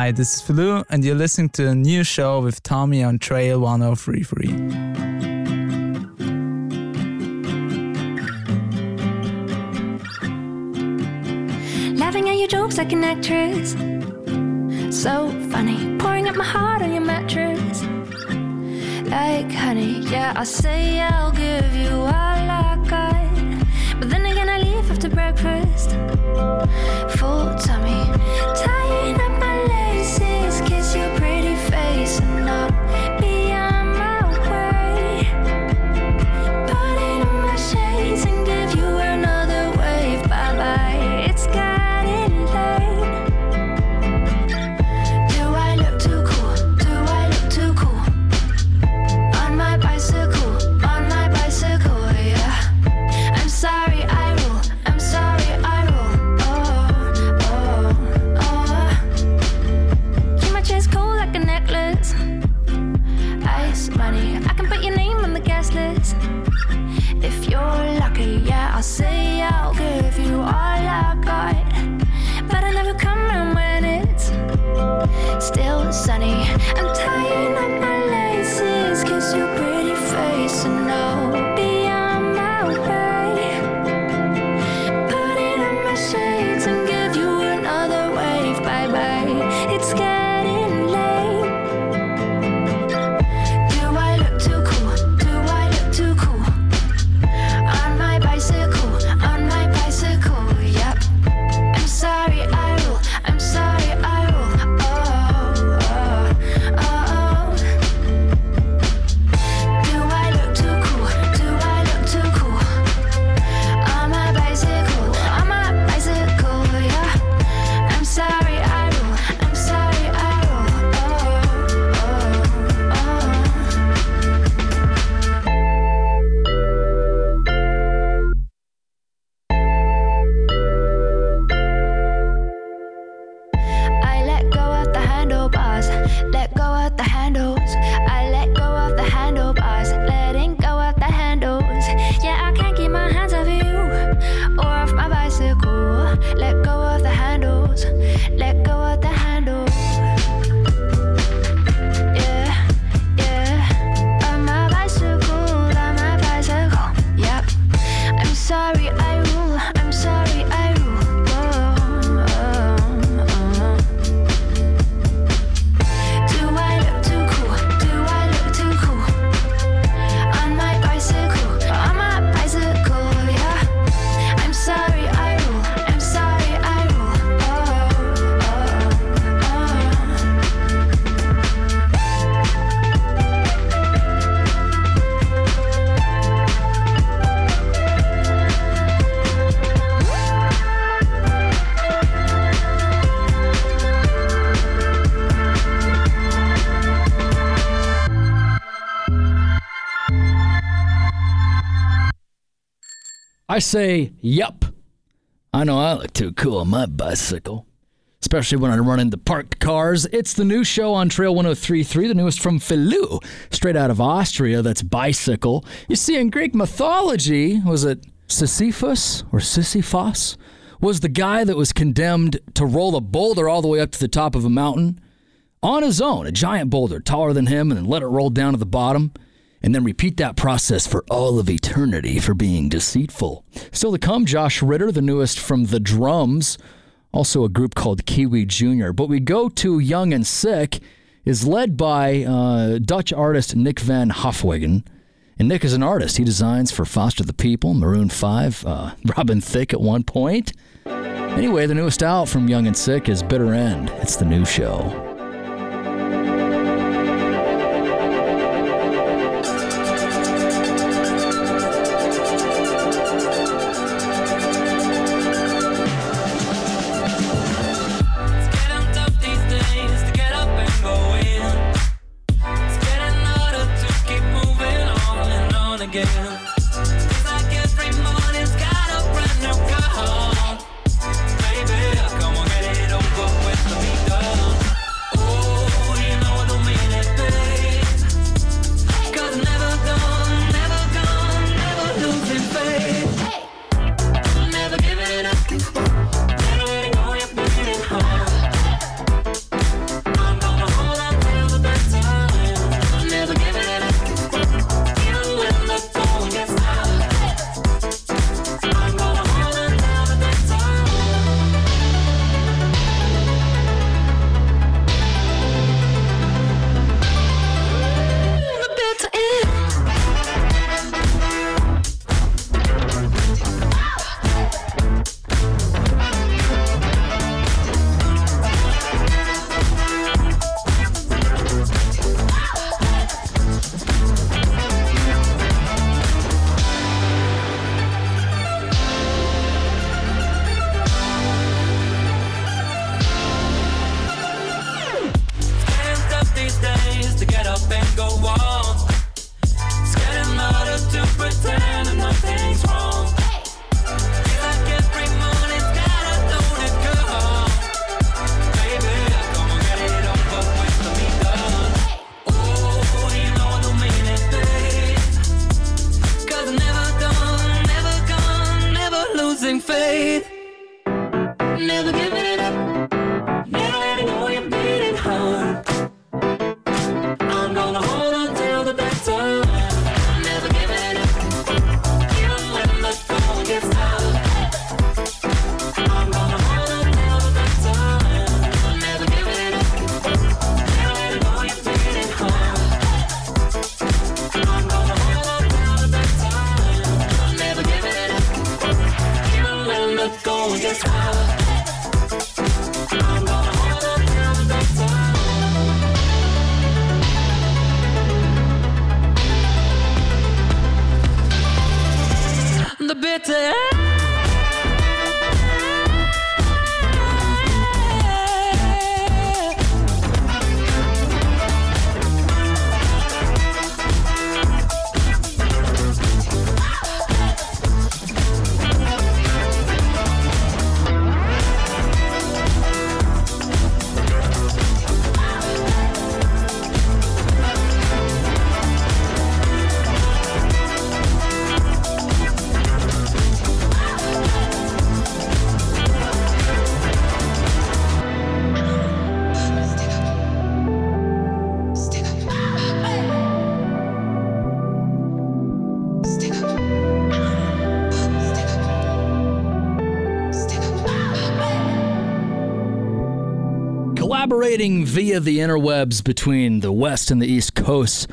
Hi, this is Filou, and you're listening to a new show with Tommy on Trail 1033. Laughing at your jokes like an actress. So funny. Pouring up my heart on your mattress. Like honey, yeah, I say I'll give you all I got. But then again, I leave after breakfast. Full tummy. Tying I say, yup. I know I look too cool on my bicycle. Especially when I run into parked cars. It's the new show on Trail 1033, the newest from Filou, straight out of Austria. That's bicycle. You see, in Greek mythology, was it Sisyphus or Sisyphos? Was the guy that was condemned to roll a boulder all the way up to the top of a mountain on his own, a giant boulder taller than him, and then let it roll down to the bottom and then repeat that process for all of eternity for being deceitful. Still to come, Josh Ritter, the newest from The Drums, also a group called Kiwi Jr. But we go to Young and Sick, is led by uh, Dutch artist Nick Van Hofwegen. And Nick is an artist. He designs for Foster the People, Maroon 5, uh, Robin Thicke at one point. Anyway, the newest out from Young and Sick is Bitter End. It's the new show. Via the interwebs between the West and the East Coasts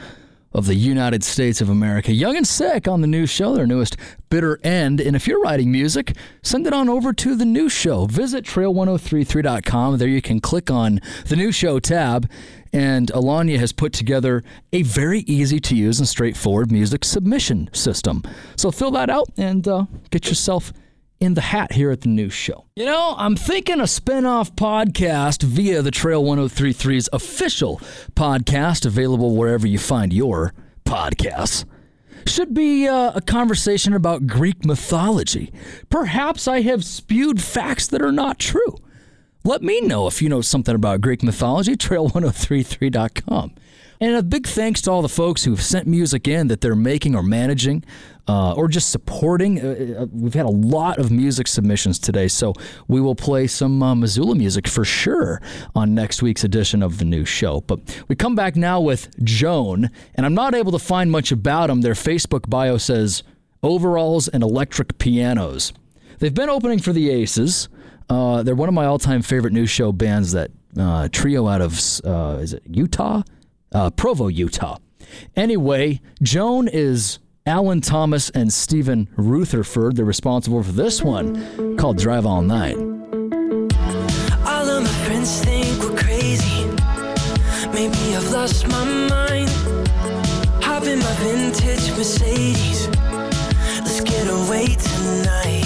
of the United States of America. Young and Sick on the new show, their newest Bitter End. And if you're writing music, send it on over to the new show. Visit trail1033.com. There you can click on the new show tab. And Alanya has put together a very easy to use and straightforward music submission system. So fill that out and uh, get yourself in the hat here at the new show. You know, I'm thinking a spin-off podcast via the Trail 1033's official podcast available wherever you find your podcasts. Should be uh, a conversation about Greek mythology. Perhaps I have spewed facts that are not true. Let me know if you know something about Greek mythology, trail1033.com. And a big thanks to all the folks who've sent music in that they're making or managing uh, or just supporting. Uh, uh, we've had a lot of music submissions today, so we will play some uh, Missoula music for sure on next week's edition of the new show. But we come back now with Joan, and I'm not able to find much about them. Their Facebook bio says overalls and electric pianos. They've been opening for the Aces. Uh, they're one of my all-time favorite new show bands. That uh, trio out of uh, is it Utah, uh, Provo, Utah. Anyway, Joan is Alan Thomas and Stephen Rutherford. They're responsible for this one called "Drive All Night." All of my friends think we're crazy. Maybe I've lost my mind. Hop in my vintage Mercedes. Let's get away tonight.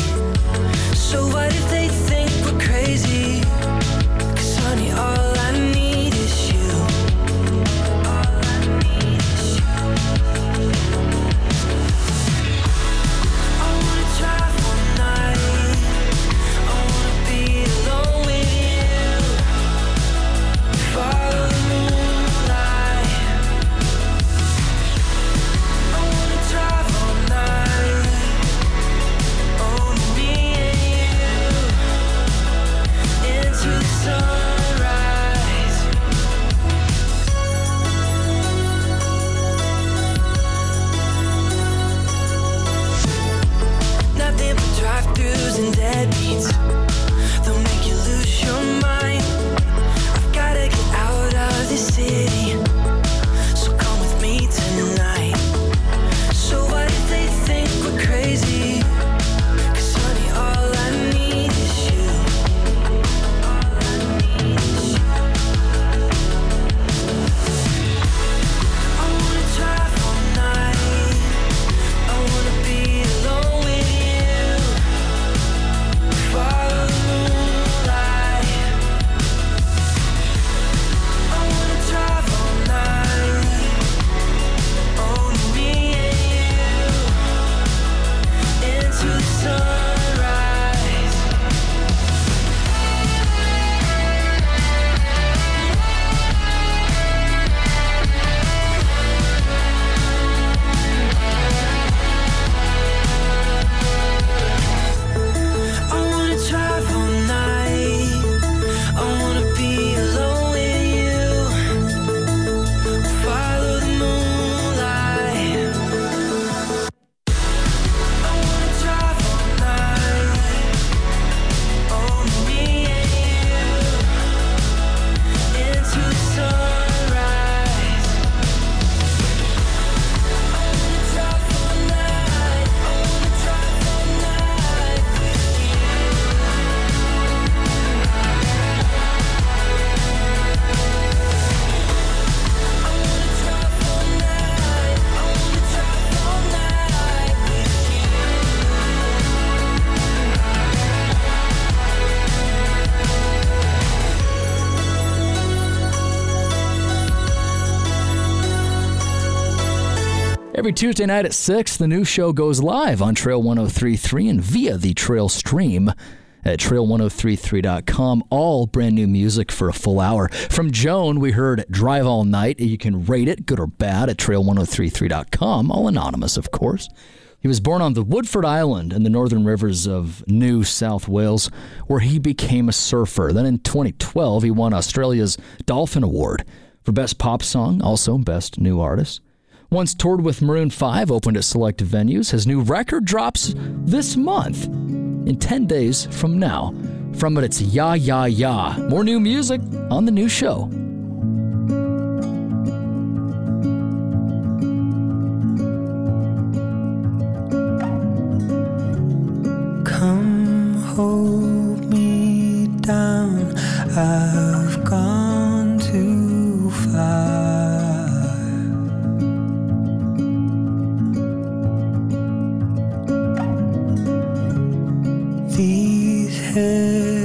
Every Tuesday night at 6, the new show goes live on Trail 1033 and via the Trail stream at trail1033.com. All brand new music for a full hour. From Joan, we heard Drive All Night. You can rate it, good or bad, at trail1033.com. All anonymous, of course. He was born on the Woodford Island in the northern rivers of New South Wales, where he became a surfer. Then in 2012, he won Australia's Dolphin Award for Best Pop Song, also Best New Artist. Once toured with Maroon 5, opened at select venues. His new record drops this month, in 10 days from now. From it, it's Ya Ya Ya. More new music on the new show. Come hold me down. I've These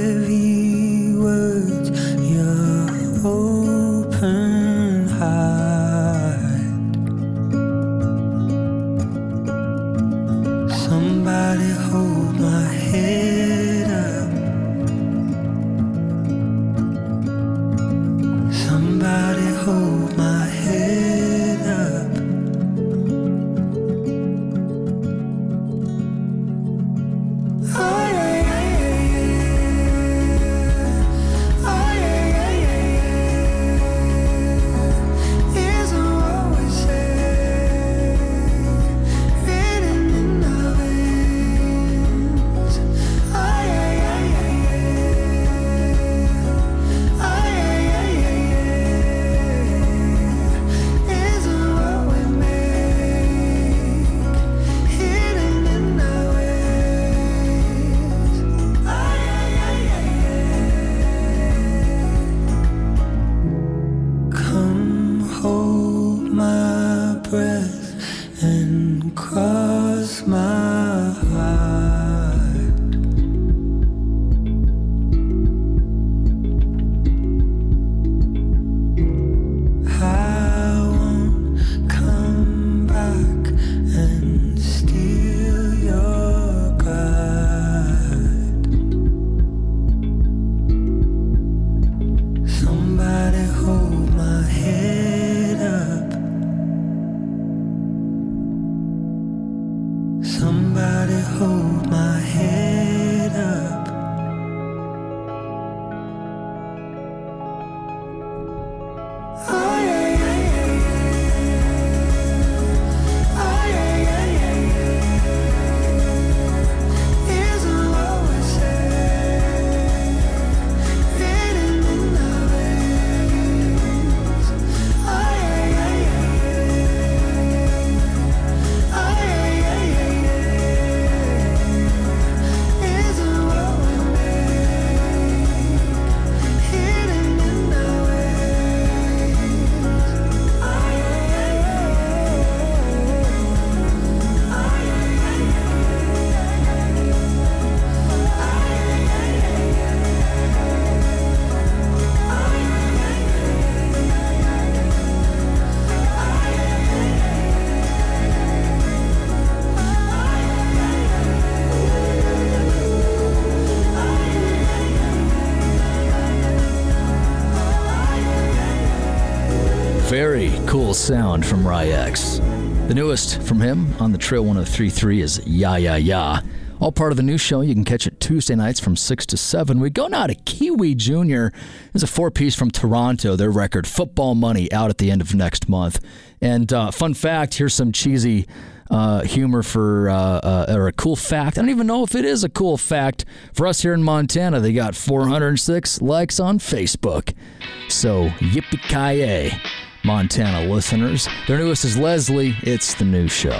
sound from Ryex. The newest from him on the Trail 1033 is Ya Ya Ya. All part of the new show. You can catch it Tuesday nights from 6 to 7. We go now to Kiwi Jr. It's a four piece from Toronto. Their record, Football Money, out at the end of next month. And uh, fun fact here's some cheesy uh, humor for, uh, uh, or a cool fact. I don't even know if it is a cool fact. For us here in Montana, they got 406 likes on Facebook. So, yippee ki Montana listeners. Their newest is Leslie. It's the new show.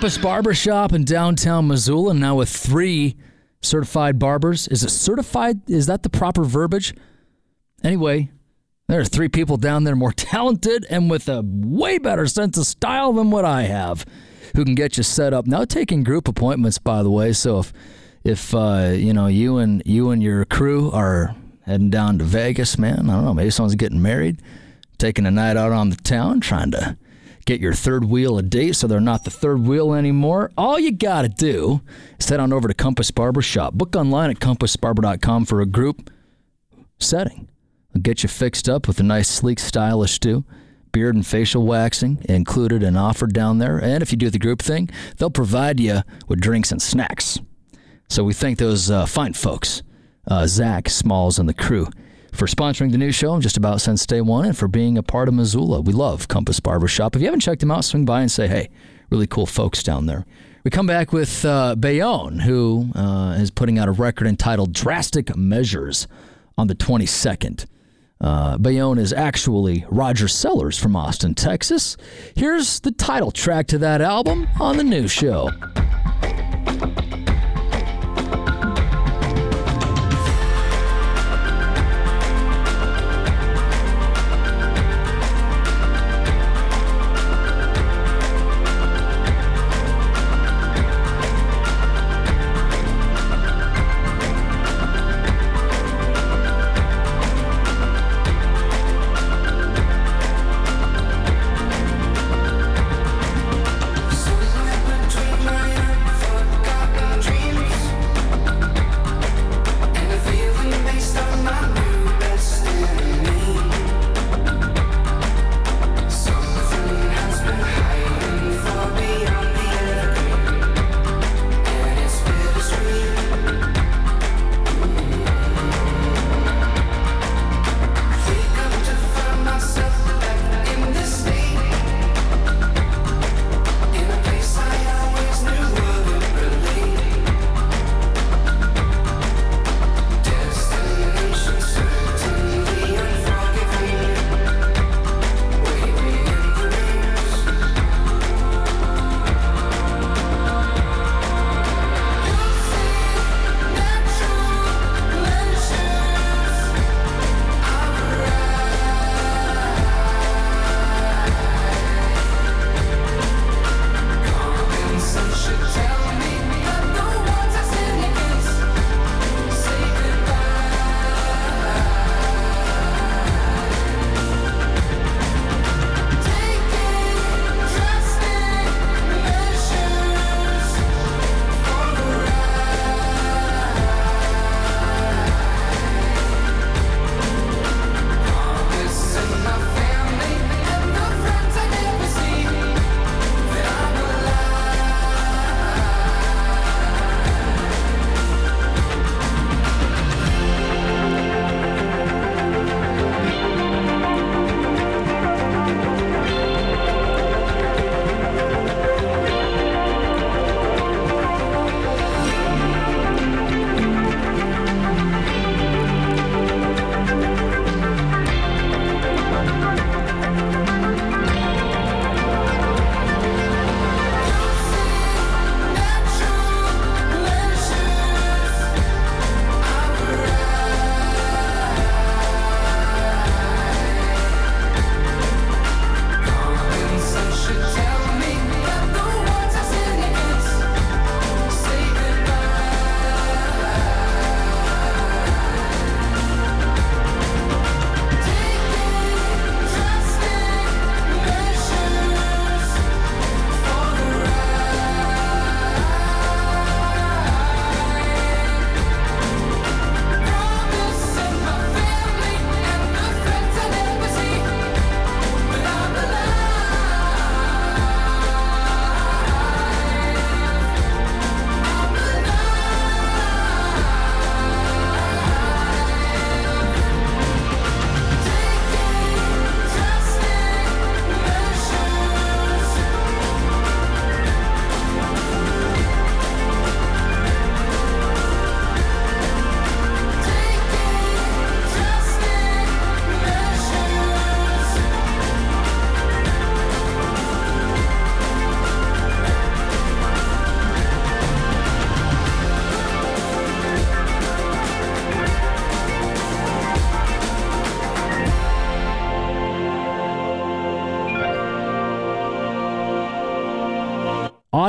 Compass Barbershop in downtown Missoula, now with three certified barbers. Is it certified? Is that the proper verbiage? Anyway, there are three people down there more talented and with a way better sense of style than what I have who can get you set up. Now taking group appointments, by the way. So if if uh, you know you and you and your crew are heading down to Vegas, man, I don't know, maybe someone's getting married, taking a night out on the town, trying to get your third wheel a date so they're not the third wheel anymore. All you got to do is head on over to Compass Barber Shop. Book online at compassbarber.com for a group setting. They'll get you fixed up with a nice, sleek, stylish do. Beard and facial waxing included and offered down there. And if you do the group thing, they'll provide you with drinks and snacks. So we thank those uh, fine folks, uh, Zach, Smalls, and the crew, for sponsoring the new show just about since day one and for being a part of Missoula. We love Compass Barbershop. If you haven't checked them out, swing by and say, hey, really cool folks down there. We come back with uh, Bayonne, who uh, is putting out a record entitled Drastic Measures on the 22nd. Uh, Bayonne is actually Roger Sellers from Austin, Texas. Here's the title track to that album on the new show.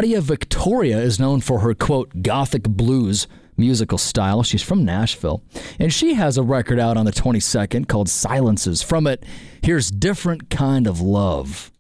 Adia Victoria is known for her, quote, gothic blues musical style. She's from Nashville. And she has a record out on the 22nd called Silences. From it, here's Different Kind of Love.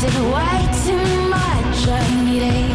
did way too much. I need a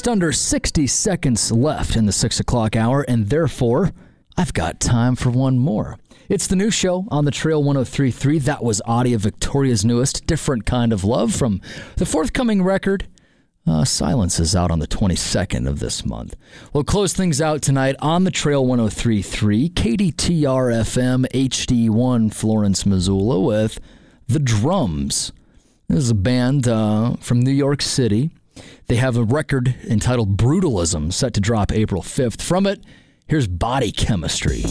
just under 60 seconds left in the 6 o'clock hour, and therefore, I've got time for one more. It's the new show on the Trail 1033. That was Adia Victoria's newest, Different Kind of Love from the forthcoming record. Uh, Silence is out on the 22nd of this month. We'll close things out tonight on the Trail 1033, KDTR FM HD1 Florence, Missoula, with The Drums. This is a band uh, from New York City. They have a record entitled Brutalism set to drop April 5th. From it, here's Body Chemistry.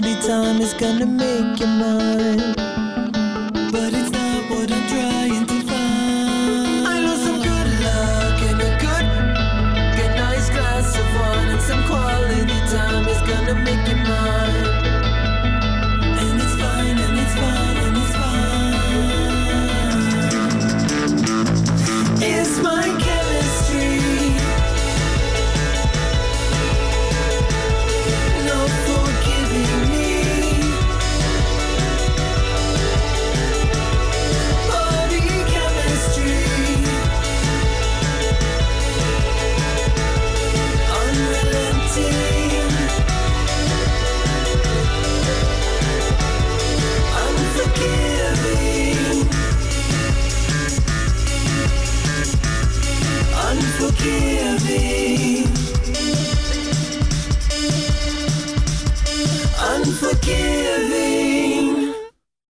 Quality time is gonna make you mine.